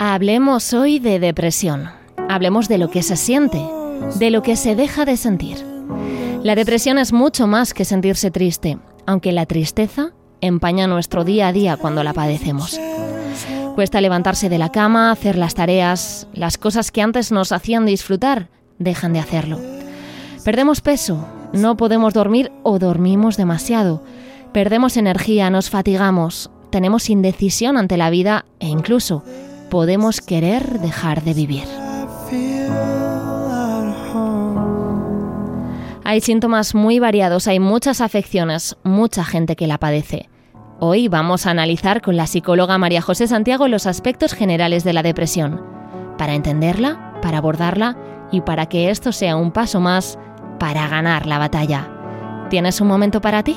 Hablemos hoy de depresión. Hablemos de lo que se siente, de lo que se deja de sentir. La depresión es mucho más que sentirse triste, aunque la tristeza empaña nuestro día a día cuando la padecemos. Cuesta levantarse de la cama, hacer las tareas, las cosas que antes nos hacían disfrutar, dejan de hacerlo. Perdemos peso, no podemos dormir o dormimos demasiado. Perdemos energía, nos fatigamos, tenemos indecisión ante la vida e incluso podemos querer dejar de vivir. Hay síntomas muy variados, hay muchas afecciones, mucha gente que la padece. Hoy vamos a analizar con la psicóloga María José Santiago los aspectos generales de la depresión, para entenderla, para abordarla y para que esto sea un paso más para ganar la batalla. ¿Tienes un momento para ti?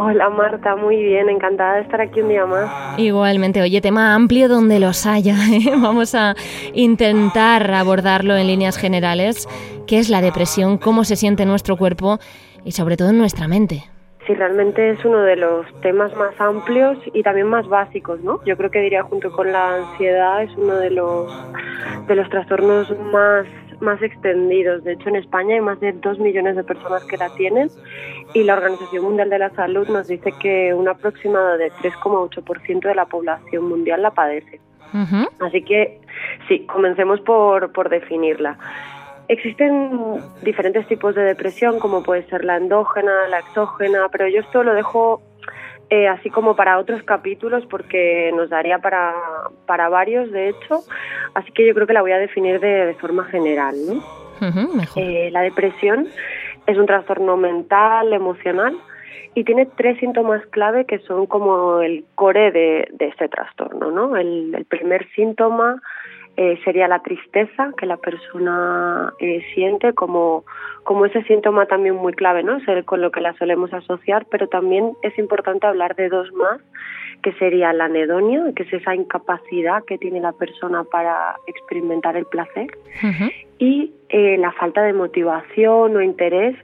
Hola Marta, muy bien, encantada de estar aquí un día más. Igualmente, oye, tema amplio donde los haya. ¿eh? Vamos a intentar abordarlo en líneas generales. ¿Qué es la depresión? ¿Cómo se siente nuestro cuerpo? Y sobre todo en nuestra mente. Sí, realmente es uno de los temas más amplios y también más básicos, ¿no? Yo creo que diría junto con la ansiedad es uno de los de los trastornos más más extendidos. De hecho, en España hay más de dos millones de personas que la tienen y la Organización Mundial de la Salud nos dice que un aproximado de 3,8% de la población mundial la padece. Así que sí, comencemos por, por definirla. Existen diferentes tipos de depresión, como puede ser la endógena, la exógena, pero yo esto lo dejo eh, así como para otros capítulos, porque nos daría para, para varios, de hecho. Así que yo creo que la voy a definir de, forma general. ¿no? Eh, la depresión es un trastorno mental, emocional, y tiene tres síntomas clave que son como el core de, de este trastorno. ¿no? El, el primer síntoma eh, sería la tristeza que la persona eh, siente como, como ese síntoma también muy clave, ¿no? Es con lo que la solemos asociar, pero también es importante hablar de dos más, que sería la anedonia, que es esa incapacidad que tiene la persona para experimentar el placer, y eh, la falta de motivación o interés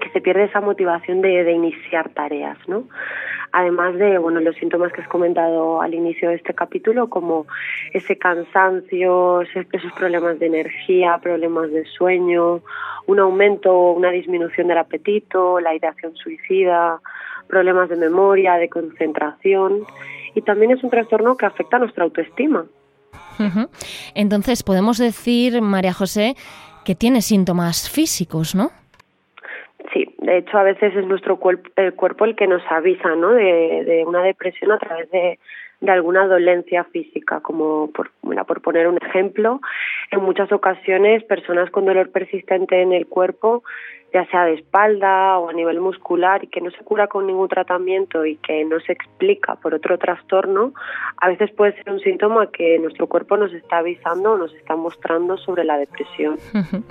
que se pierde esa motivación de, de iniciar tareas, ¿no? Además de bueno los síntomas que has comentado al inicio de este capítulo, como ese cansancio, esos problemas de energía, problemas de sueño, un aumento o una disminución del apetito, la ideación suicida, problemas de memoria, de concentración, y también es un trastorno que afecta a nuestra autoestima. Entonces, podemos decir, María José, que tiene síntomas físicos, ¿no? De hecho a veces es nuestro el cuerpo el que nos avisa ¿no? de, una depresión a través de, alguna dolencia física, como por poner un ejemplo, en muchas ocasiones personas con dolor persistente en el cuerpo, ya sea de espalda o a nivel muscular y que no se cura con ningún tratamiento y que no se explica por otro trastorno, a veces puede ser un síntoma que nuestro cuerpo nos está avisando o nos está mostrando sobre la depresión.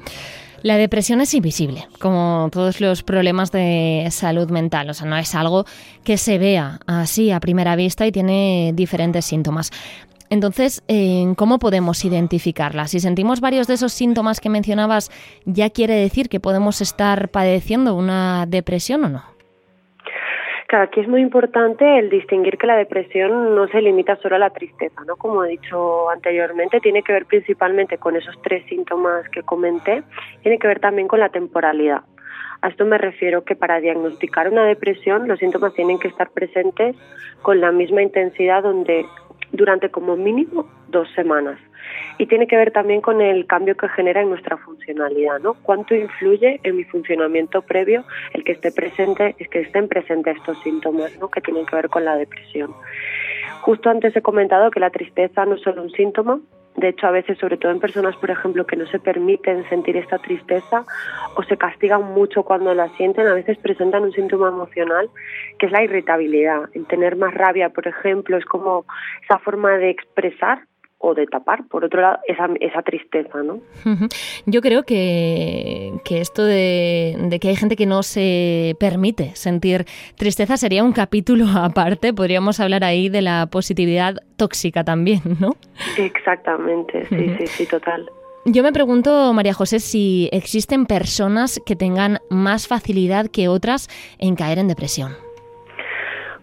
La depresión es invisible, como todos los problemas de salud mental, o sea, no es algo que se vea así a primera vista y tiene diferentes síntomas. Entonces, ¿cómo podemos identificarla? Si sentimos varios de esos síntomas que mencionabas, ¿ya quiere decir que podemos estar padeciendo una depresión o no? Claro, aquí es muy importante el distinguir que la depresión no se limita solo a la tristeza, ¿no? Como he dicho anteriormente, tiene que ver principalmente con esos tres síntomas que comenté, tiene que ver también con la temporalidad. A esto me refiero que para diagnosticar una depresión los síntomas tienen que estar presentes con la misma intensidad donde durante como mínimo dos semanas y tiene que ver también con el cambio que genera en nuestra funcionalidad, ¿no? ¿Cuánto influye en mi funcionamiento previo el que esté presente, es que estén presentes estos síntomas, ¿no? Que tienen que ver con la depresión. Justo antes he comentado que la tristeza no es solo un síntoma, de hecho, a veces, sobre todo en personas, por ejemplo, que no se permiten sentir esta tristeza o se castigan mucho cuando la sienten, a veces presentan un síntoma emocional que es la irritabilidad. El tener más rabia, por ejemplo, es como esa forma de expresar o de tapar, por otro lado, esa, esa tristeza, ¿no? Yo creo que, que esto de, de, que hay gente que no se permite sentir tristeza sería un capítulo aparte, podríamos hablar ahí de la positividad tóxica también, ¿no? Exactamente, sí, sí, sí, total. Yo me pregunto, María José, si existen personas que tengan más facilidad que otras en caer en depresión.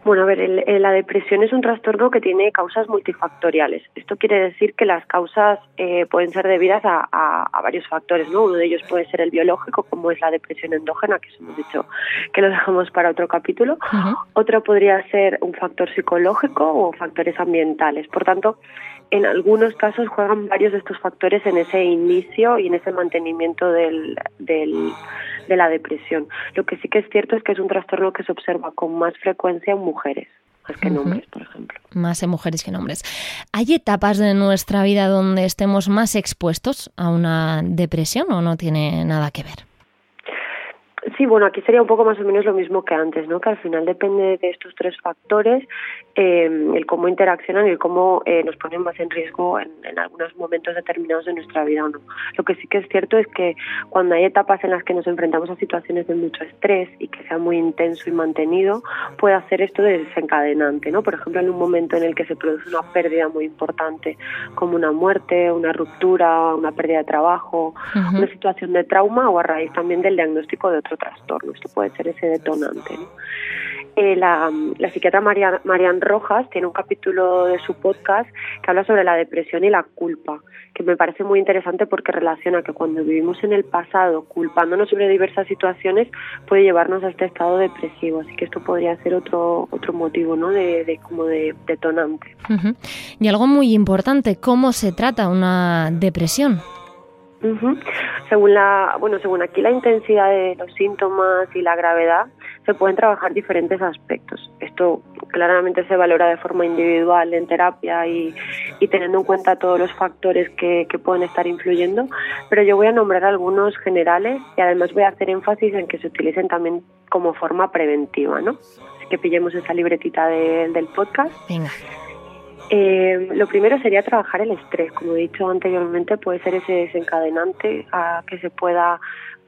Bueno, a ver, la depresión es un trastorno que tiene causas multifactoriales. Esto quiere decir que las causas eh, pueden ser debidas a, varios factores, ¿no? Uno de ellos puede ser el biológico, como es la depresión endógena, que hemos dicho que lo dejamos para otro capítulo. Otro podría ser un factor psicológico o factores ambientales. Por tanto, en algunos casos juegan varios de estos factores en ese inicio y en ese mantenimiento del, del de la depresión. Lo que sí que es cierto es que es un trastorno que se observa con más frecuencia en mujeres. Más que en hombres, por ejemplo. Más en mujeres que en hombres. ¿Hay etapas de nuestra vida donde estemos más expuestos a una depresión o no tiene nada que ver? Sí, bueno, aquí sería un poco más o menos lo mismo que antes, ¿no? Que al final depende de estos tres factores, eh, el cómo interaccionan y el cómo eh, nos ponen más en riesgo en, en, algunos momentos determinados de nuestra vida o no. Lo que sí que es cierto es que cuando hay etapas en las que nos enfrentamos a situaciones de mucho estrés y que sea muy intenso y mantenido, puede hacer esto de desencadenante, ¿no? Por ejemplo, en un momento en el que se produce una pérdida muy importante, como una muerte, una ruptura, una pérdida de trabajo, una situación de trauma o a raíz también del diagnóstico de otro trastorno. Esto puede ser ese detonante. Eh, la, psiquiatra Marian, Rojas tiene un capítulo de su podcast que habla sobre la depresión y la culpa, que me parece muy interesante porque relaciona que cuando vivimos en el pasado culpándonos sobre diversas situaciones puede llevarnos a este estado depresivo. Así que esto podría ser otro, otro motivo ¿no? de, como de detonante. Y algo muy importante, ¿cómo se trata una depresión? Según la, bueno, según aquí la intensidad de los síntomas y la gravedad, se pueden trabajar diferentes aspectos. Esto claramente se valora de forma individual en terapia y, teniendo en cuenta todos los factores que, que, pueden estar influyendo, pero yo voy a nombrar algunos generales y además voy a hacer énfasis en que se utilicen también como forma preventiva, ¿no? Así que pillemos esa libretita del podcast. Venga. Eh, lo primero sería trabajar el estrés, como he dicho anteriormente, puede ser ese desencadenante a que se pueda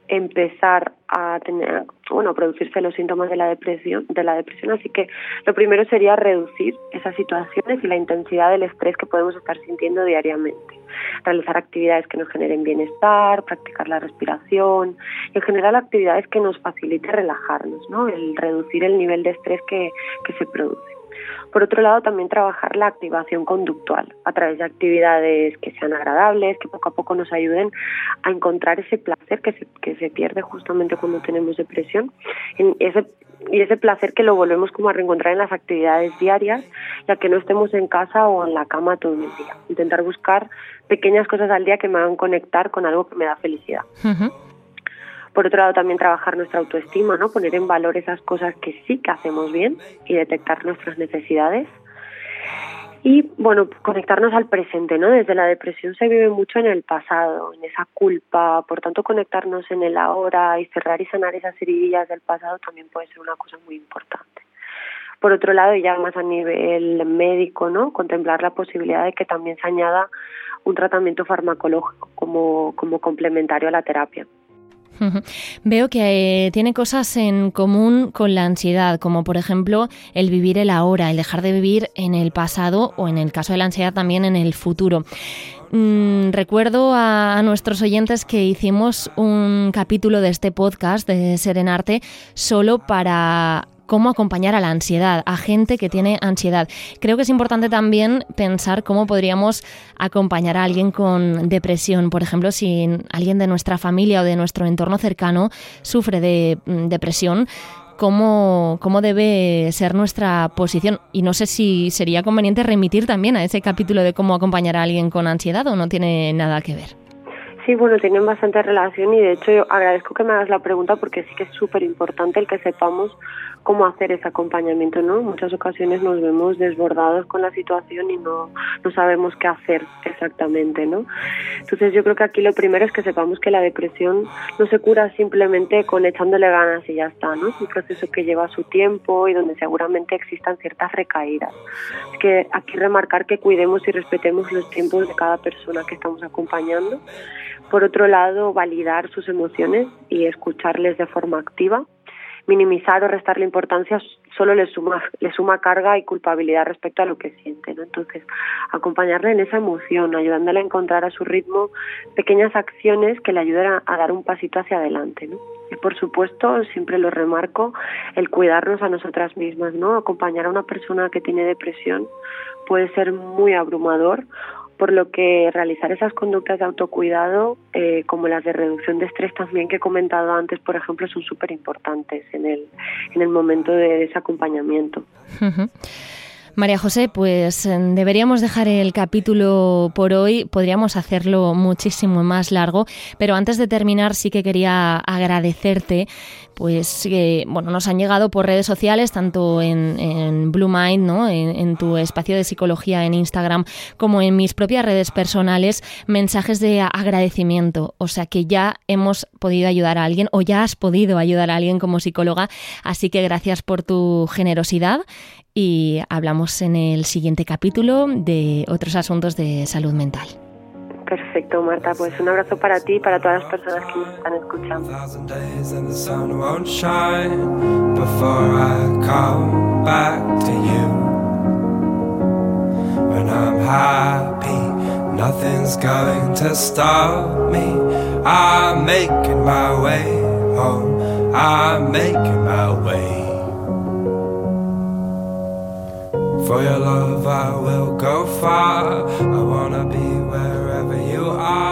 empezar a tener, bueno, producirse los síntomas de la depresión, de la depresión, así que lo primero sería reducir esas situaciones y la intensidad del estrés que podemos estar sintiendo diariamente. Realizar actividades que nos generen bienestar, practicar la respiración, en general actividades que nos faciliten relajarnos, ¿no? El reducir el nivel de estrés que, que se produce. Por otro lado, también trabajar la activación conductual a través de actividades que sean agradables, que poco a poco nos ayuden a encontrar ese placer que se, que se pierde justamente cuando tenemos depresión. En ese, y ese placer que lo volvemos como a reencontrar en las actividades diarias, ya que no estemos en casa o en la cama todo el día. Intentar buscar pequeñas cosas al día que me hagan conectar con algo que me da felicidad. Por otro lado, también trabajar nuestra autoestima, ¿no? Poner en valor esas cosas que sí que hacemos bien y detectar nuestras necesidades. Y bueno, conectarnos al presente, ¿no? Desde la depresión se vive mucho en el pasado, en esa culpa, por tanto conectarnos en el ahora y cerrar y sanar esas heridillas del pasado también puede ser una cosa muy importante. Por otro lado, y ya más a nivel médico, ¿no? Contemplar la posibilidad de que también se añada un tratamiento farmacológico como, como complementario a la terapia. Veo que eh, tiene cosas en común con la ansiedad, como por ejemplo el vivir el ahora, el dejar de vivir en el pasado o en el caso de la ansiedad también en el futuro. Mm, recuerdo a, nuestros oyentes que hicimos un capítulo de este podcast de Serenarte solo para cómo acompañar a la ansiedad, a gente que tiene ansiedad. Creo que es importante también pensar cómo podríamos acompañar a alguien con depresión. Por ejemplo, si alguien de nuestra familia o de nuestro entorno cercano sufre de mm, depresión, Cómo, cómo, debe ser nuestra posición. Y no sé si sería conveniente remitir también a ese capítulo de cómo acompañar a alguien con ansiedad o no tiene nada que ver. Sí, bueno, tienen bastante relación y de hecho yo agradezco que me hagas la pregunta porque sí que es súper importante el que sepamos cómo hacer ese acompañamiento, ¿no? Muchas ocasiones nos vemos desbordados con la situación y no, no sabemos qué hacer exactamente, ¿no? Entonces yo creo que aquí lo primero es que sepamos que la depresión no se cura simplemente con echándole ganas y ya está, ¿no? Es un proceso que lleva su tiempo y donde seguramente existan ciertas recaídas. Es que aquí remarcar que cuidemos y respetemos los tiempos de cada persona que estamos acompañando. Por otro lado, validar sus emociones y escucharles de forma activa minimizar o restarle importancia solo le suma, le suma carga y culpabilidad respecto a lo que siente. ¿no? Entonces, acompañarle en esa emoción, ayudándole a encontrar a su ritmo pequeñas acciones que le ayuden a, dar un pasito hacia adelante. Y por supuesto, siempre lo remarco, el cuidarnos a nosotras mismas, ¿no? Acompañar a una persona que tiene depresión puede ser muy abrumador por lo que realizar esas conductas de autocuidado, eh, como las de reducción de estrés también que he comentado antes, por ejemplo, son súper importantes en el, en el momento de, ese acompañamiento. María José, pues eh, deberíamos dejar el capítulo por hoy, podríamos hacerlo muchísimo más largo, pero antes de terminar sí que quería agradecerte, pues bueno, nos han llegado por redes sociales, tanto en, Blue Mind, ¿no? En, tu espacio de psicología en Instagram, como en mis propias redes personales, mensajes de agradecimiento, o sea que ya hemos podido ayudar a alguien o ya has podido ayudar a alguien como psicóloga, así que gracias por tu generosidad y hablamos en el siguiente capítulo de otros asuntos de salud mental. Perfecto, Marta. Pues un abrazo para ti y para todas las personas que nos están escuchando. nothing's going to stop me. I'm making my way home. I'm making my way. For your love, I will go far. I wanna be wherever you are.